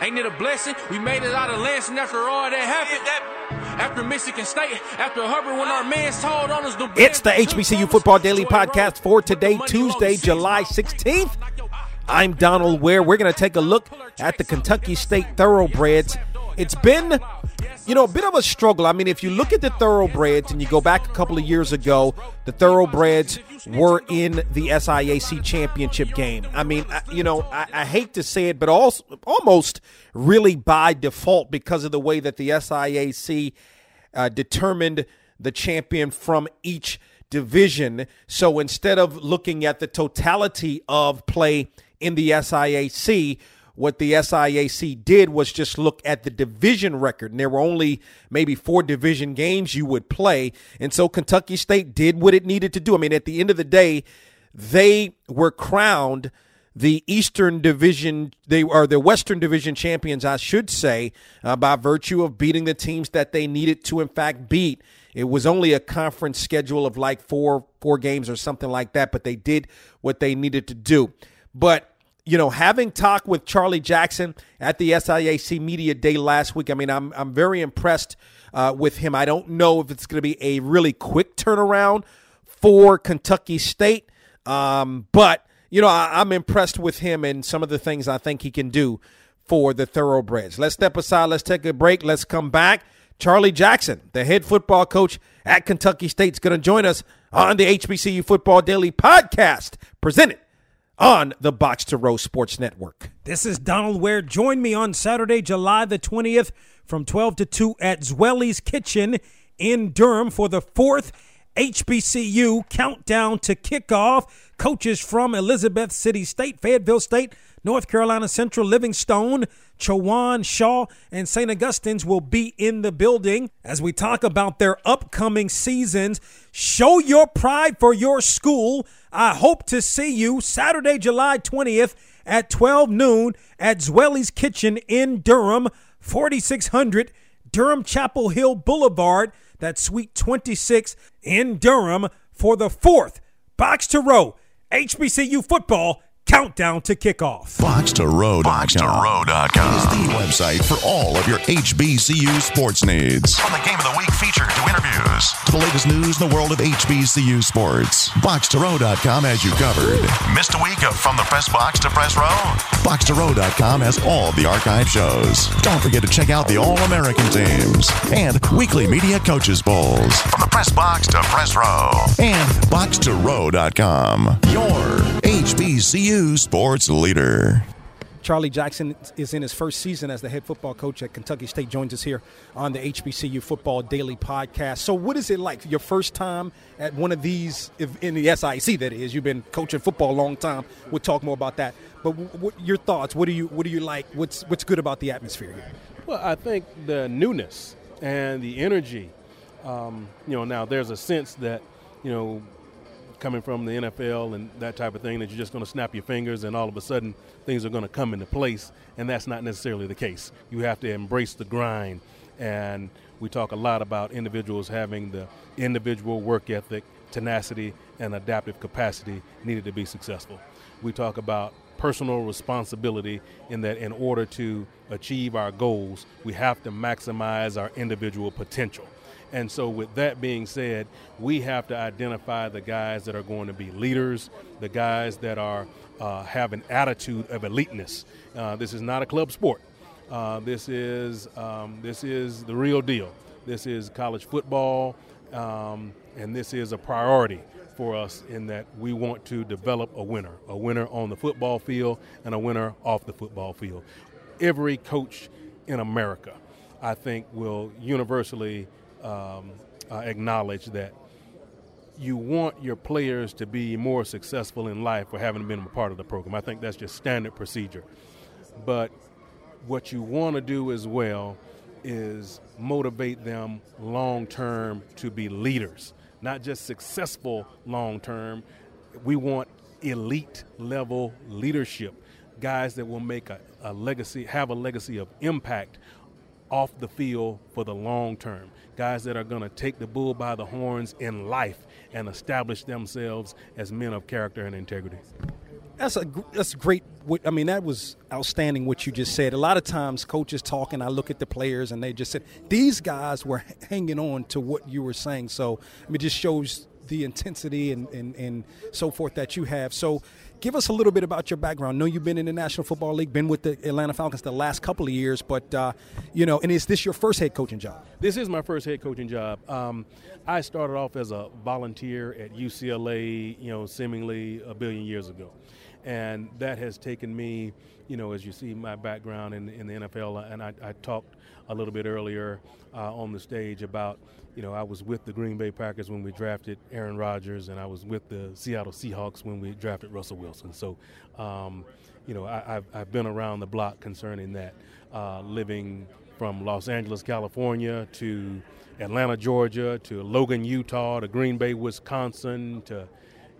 Ain't it a blessing? We made it out of Lansing after all that happened. After Michigan State, after Hubbard, when our man's told on us the It's the HBCU Football Daily Podcast for today, Tuesday, July 16th. I'm Donald Ware. We're going to take a look at the Kentucky State Thoroughbreds. It's been, you know, a bit of a struggle. I mean, if you look at the Thoroughbreds and you go back a couple of years ago, the Thoroughbreds were in the SIAC championship game. I mean, I, you know, I, I, hate to say it, but also almost really by default because of the way that the SIAC uh, determined the champion from each division. So instead of looking at the totality of play in the SIAC, what the SIAC did was just look at the division record. And there were only maybe four division games you would play. And so Kentucky State did what it needed to do. I mean, at the end of the day, they were crowned the Eastern Division, they are the Western Division champions, I should say, uh, by virtue of beating the teams that they needed to, in fact, beat. It was only a conference schedule of like four four games or something like that, but they did what they needed to do. But you know, having talked with Charlie Jackson at the SIAC Media Day last week, I mean, I'm I'm very impressed uh, with him. I don't know if it's going to be a really quick turnaround for Kentucky State, um, but you know, I, I'm impressed with him and some of the things I think he can do for the Thoroughbreds. Let's step aside. Let's take a break. Let's come back. Charlie Jackson, the head football coach at Kentucky State, is going to join us on the HBCU Football Daily podcast, presented on the Box to Row Sports Network. This is Donald Ware. Join me on Saturday, July the 20th from 12 to 2 at Zweli's Kitchen in Durham for the fourth HBCU countdown to kickoff. Coaches from Elizabeth City State, Fayetteville State, North Carolina Central, Livingstone, Chowan, Shaw, and St. Augustine's will be in the building as we talk about their upcoming seasons. Show your pride for your school. I hope to see you Saturday, July 20th at 12 noon at Zweli's Kitchen in Durham, 4600 Durham Chapel Hill Boulevard. That's Suite 26 in Durham for the fourth Box to Row HBCU football countdown to kickoff. Box to Row. Box to Row.com is the website for all of your HBCU sports needs. From the game of the week feature to interviews to the latest news in the world of HBCU sports. Box to Row.com has you covered. Missed a week of From the Press Box to Press Row? Box to Row.com has all the archive shows. Don't forget to check out the All American teams and weekly media coaches bowls. From the Press Box to Press Row and Box to Row.com. Your HBCU sports leader. Charlie Jackson is in his first season as the head football coach at Kentucky State. Joins us here on the HBCU Football Daily Podcast. So, what is it like your first time at one of these in the SIC? That is, you've been coaching football a long time. We'll talk more about that. But what, your thoughts? What do you what do you like? What's what's good about the atmosphere here? Well, I think the newness and the energy. Um, you know, now there's a sense that you know coming from the NFL and that type of thing that you're just going to snap your fingers and all of a sudden things are going to come into place. And that's not necessarily the case. You have to embrace the grind. And we talk a lot about individuals having the individual work ethic, tenacity, and adaptive capacity needed to be successful. We talk about personal responsibility in that in order to achieve our goals, we have to maximize our individual potential. And so, with that being said, we have to identify the guys that are going to be leaders, the guys that are uh, have an attitude of eliteness. Uh, this is not a club sport. Uh, this is um, this is the real deal. This is college football, um, and this is a priority for us in that we want to develop a winner, a winner on the football field and a winner off the football field. Every coach in America, I think, will universally um, uh, acknowledge that you want your players to be more successful in life for having been a part of the program. I think that's just standard procedure. But what you want to do as well is motivate them long term to be leaders, not just successful long term. We want elite level leadership, guys that will make a, a legacy, have a legacy of impact off the field for the long term. Guys that are going to take the bull by the horns in life and establish themselves as men of character and integrity. That's a that's great. I mean, that was outstanding what you just said. A lot of times, coaches talk, and I look at the players, and they just said these guys were hanging on to what you were saying. So I mean, it just shows the intensity and, and, and so forth that you have. So, give us a little bit about your background. I know you've been in the National Football League, been with the Atlanta Falcons the last couple of years, but uh, you know, and is this your first head coaching job? This is my first head coaching job. Um, I started off as a volunteer at UCLA, you know, seemingly a billion years ago and that has taken me, you know, as you see my background in, in the NFL, and I, I talked a little bit earlier uh, on the stage about, you know, I was with the Green Bay Packers when we drafted Aaron Rodgers, and I was with the Seattle Seahawks when we drafted Russell Wilson. So, um, you know, I, have I've been around the block concerning that, uh, living from Los Angeles, California to Atlanta, Georgia, to Logan, Utah, to Green Bay, Wisconsin, to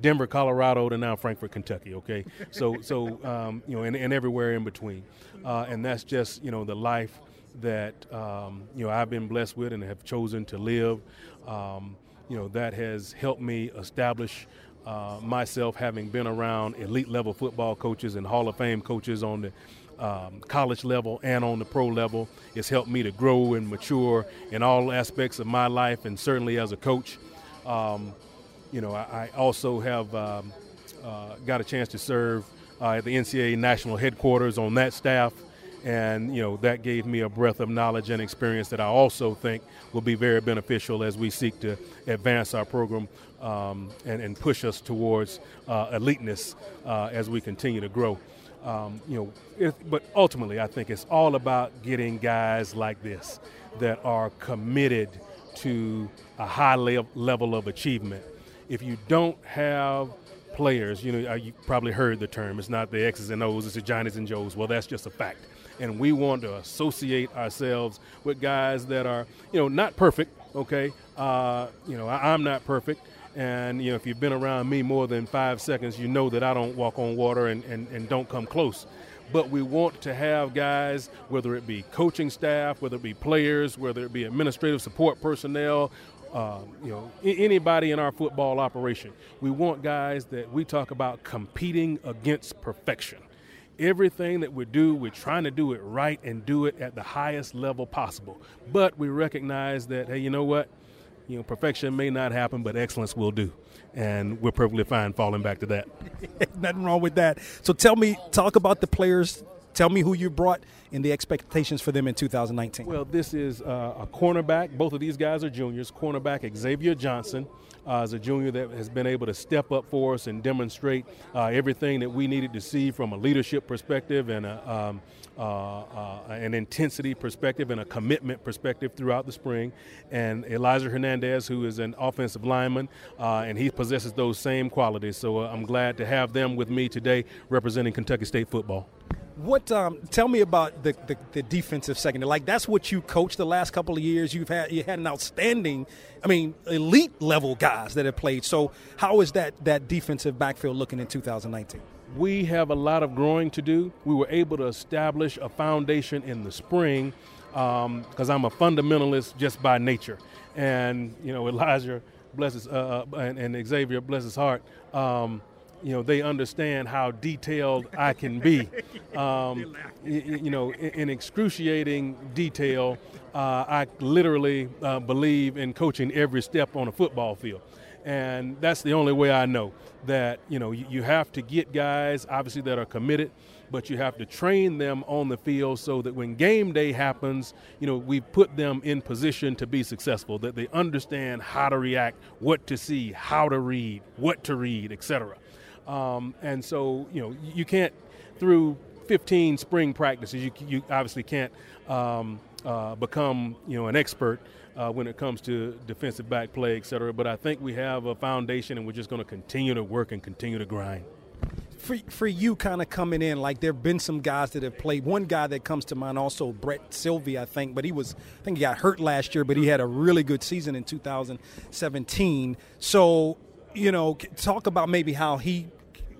Denver, Colorado, to now Frankfort, Kentucky. Okay, so so um, you know, and, and, everywhere in between, uh, and that's just you know the life that um, you know I've been blessed with and have chosen to live. Um, you know that has helped me establish uh, myself, having been around elite level football coaches and Hall of Fame coaches on the um, college level and on the pro level. It's helped me to grow and mature in all aspects of my life, and certainly as a coach. Um, you know, I, I also have um, uh, got a chance to serve uh, at the NCAA national headquarters on that staff. And, you know, that gave me a breadth of knowledge and experience that I also think will be very beneficial as we seek to advance our program um, and, and, push us towards uh, eliteness uh, as we continue to grow. Um, you know, but ultimately, I think it's all about getting guys like this that are committed to a high le- level of achievement if you don't have players, you know, you probably heard the term. It's not the X's and O's, it's the Johnny's and Joes. Well, that's just a fact. And we want to associate ourselves with guys that are, you know, not perfect, okay? Uh, you know, I, I'm not perfect. And, you know, if you've been around me more than five seconds, you know that I don't walk on water and, and, and don't come close but we want to have guys, whether it be coaching staff, whether it be players, whether it be administrative support personnel, um, you know, anybody in our football operation. We want guys that we talk about competing against perfection. Everything that we do, we're trying to do it right and do it at the highest level possible. But we recognize that, hey, you know what? You know, perfection may not happen, but excellence will do. And we're perfectly fine falling back to that. Nothing wrong with that. So tell me, talk about the players Tell me who you brought and the expectations for them in 2019. Well, this is uh, a cornerback. Both of these guys are juniors. Cornerback Xavier Johnson uh, is a junior that has been able to step up for us and demonstrate uh, everything that we needed to see from a leadership perspective and a, um, uh, uh, an intensity perspective and a commitment perspective throughout the spring. And Elijah Hernandez, who is an offensive lineman, uh, and he possesses those same qualities. So I'm glad to have them with me today representing Kentucky State football. What? Um, tell me about the, the, the defensive secondary. Like that's what you coached the last couple of years. You've had you had an outstanding, I mean, elite level guys that have played. So how is that that defensive backfield looking in 2019? We have a lot of growing to do. We were able to establish a foundation in the spring because um, I'm a fundamentalist just by nature, and you know Elijah bless his uh, uh and, and, Xavier bless his heart. Um, you know they understand how detailed I can be. Um, you, you, know, in, in excruciating detail, uh, I literally uh, believe in coaching every step on a football field, and that's the only way I know that you know you, you have to get guys obviously that are committed but you have to train them on the field so that when game day happens, you know, we put them in position to be successful, that they understand how to react, what to see, how to read, what to read, etc. Um, and so, you know, you can't, through 15 spring practices, you, you obviously can't um, uh, become, you know, an expert uh, when it comes to defensive back play, et cetera. But I think we have a foundation and we're just going to continue to work and continue to grind. For, for you kind of coming in, like there have been some guys that have played. One guy that comes to mind also, Brett Sylvie, I think, but he was, I think he got hurt last year, but he had a really good season in 2017. So, you know, talk about maybe how he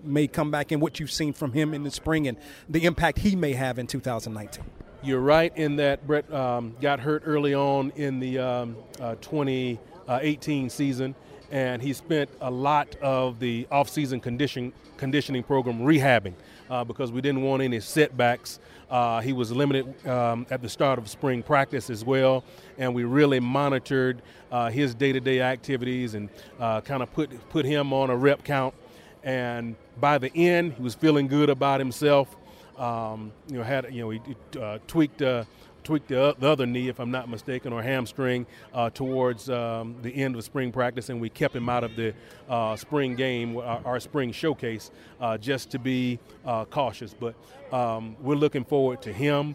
may come back and what you've seen from him in the spring and the impact he may have in 2019. You're right in that Brett um, got hurt early on in the um, uh, 2018 season, and he spent a lot of the off-season condition, conditioning program rehabbing uh, because we didn't want any setbacks. Uh, he was limited um, at the start of spring practice as well, and we really monitored uh, his day-to-day activities and uh, kind of put put him on a rep count. And by the end, he was feeling good about himself. Um, you know, had you know he uh, tweaked uh, tweaked the, the, other knee, if I'm not mistaken, or hamstring uh, towards um, the end of spring practice, and we kept him out of the uh, spring game, our, our spring showcase, uh, just to be uh, cautious. But um, we're looking forward to him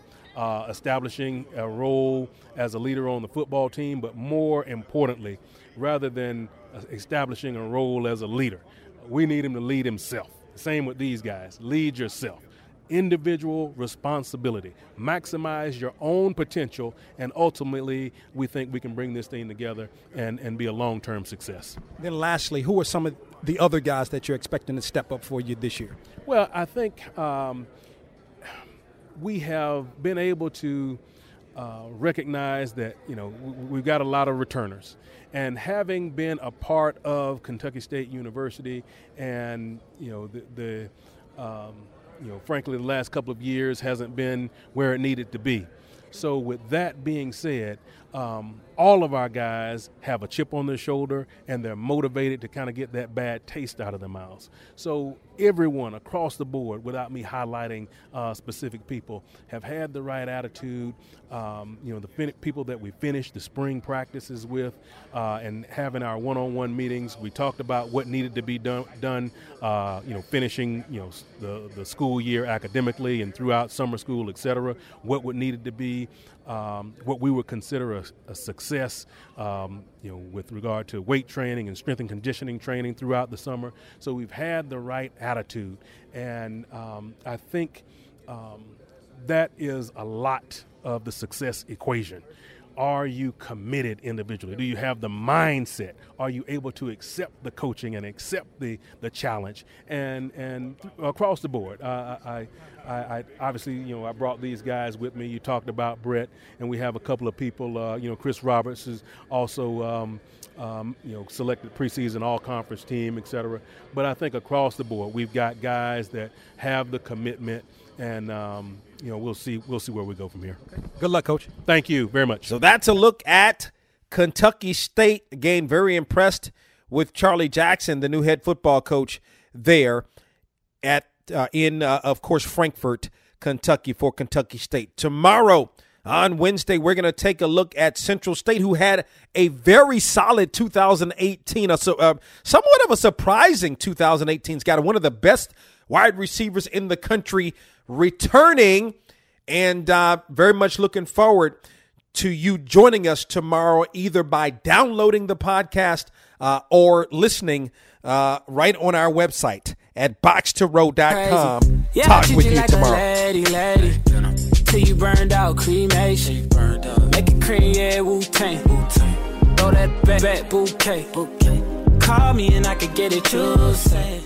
establishing a role as a leader on the football team, but more importantly, rather than establishing a role as a leader, we need him to lead himself. Same with these guys. Lead yourself individual responsibility. Maximize your own potential, and ultimately, we think we can bring this thing together and, and be a long term success. Then, lastly, who are some of the other guys that you're expecting to step up for you this year? Well, I think um, we have been able to. Uh, recognize that you know we've got a lot of returners, and having been a part of Kentucky State University, and you know the, the um, you know, frankly, the last couple of years hasn't been where it needed to be. So, with that being said, um, all of our guys have a chip on their shoulder and they're motivated to kind of get that bad taste out of their mouths. So, everyone across the board, without me highlighting uh, specific people, have had the right attitude. Um, you know, the fin- people that we finished the spring practices with uh, and having our one on one meetings, we talked about what needed to be done, done uh, you know, finishing, you know, the, the school year academically and throughout summer school, et cetera, what would needed to be um, what we would consider a, a success, um, you know, with regard to weight training and strength and conditioning training throughout the summer. So we've had the right attitude, and um, I think um, that is a lot of the success equation. Are you committed individually? Do you have the mindset? Are you able to accept the coaching and accept the, the challenge? And and across the board, uh, I, I, I, obviously you know I brought these guys with me. You talked about Brett, and we have a couple of people. Uh, you know, Chris Roberts is also. Um, um, you know, selected preseason all-conference team, et cetera. But I think across the board, we've got guys that have the commitment and um, you know we'll see we'll see where we go from here. Okay. Good luck, coach. Thank you very much. So that's a look at Kentucky State. Again, very impressed with Charlie Jackson, the new head football coach there at uh, in uh, of course Frankfort, Kentucky for Kentucky State. Tomorrow on Wednesday, we're going to take a look at Central State, who had a very solid 2018, uh, so, uh, somewhat of a surprising 2018. It's got one of the best wide receivers in the country returning, and uh, very much looking forward to you joining us tomorrow, either by downloading the podcast uh, or listening uh, right on our website at boxtorow.com. Yeah, Talk with you, like tomorrow. Lady, lady. Till you burned out, cremation. Burned out. Make it cream, yeah, Wu Tang. Throw that back, back bouquet. bouquet. Call me and I could get it, you say.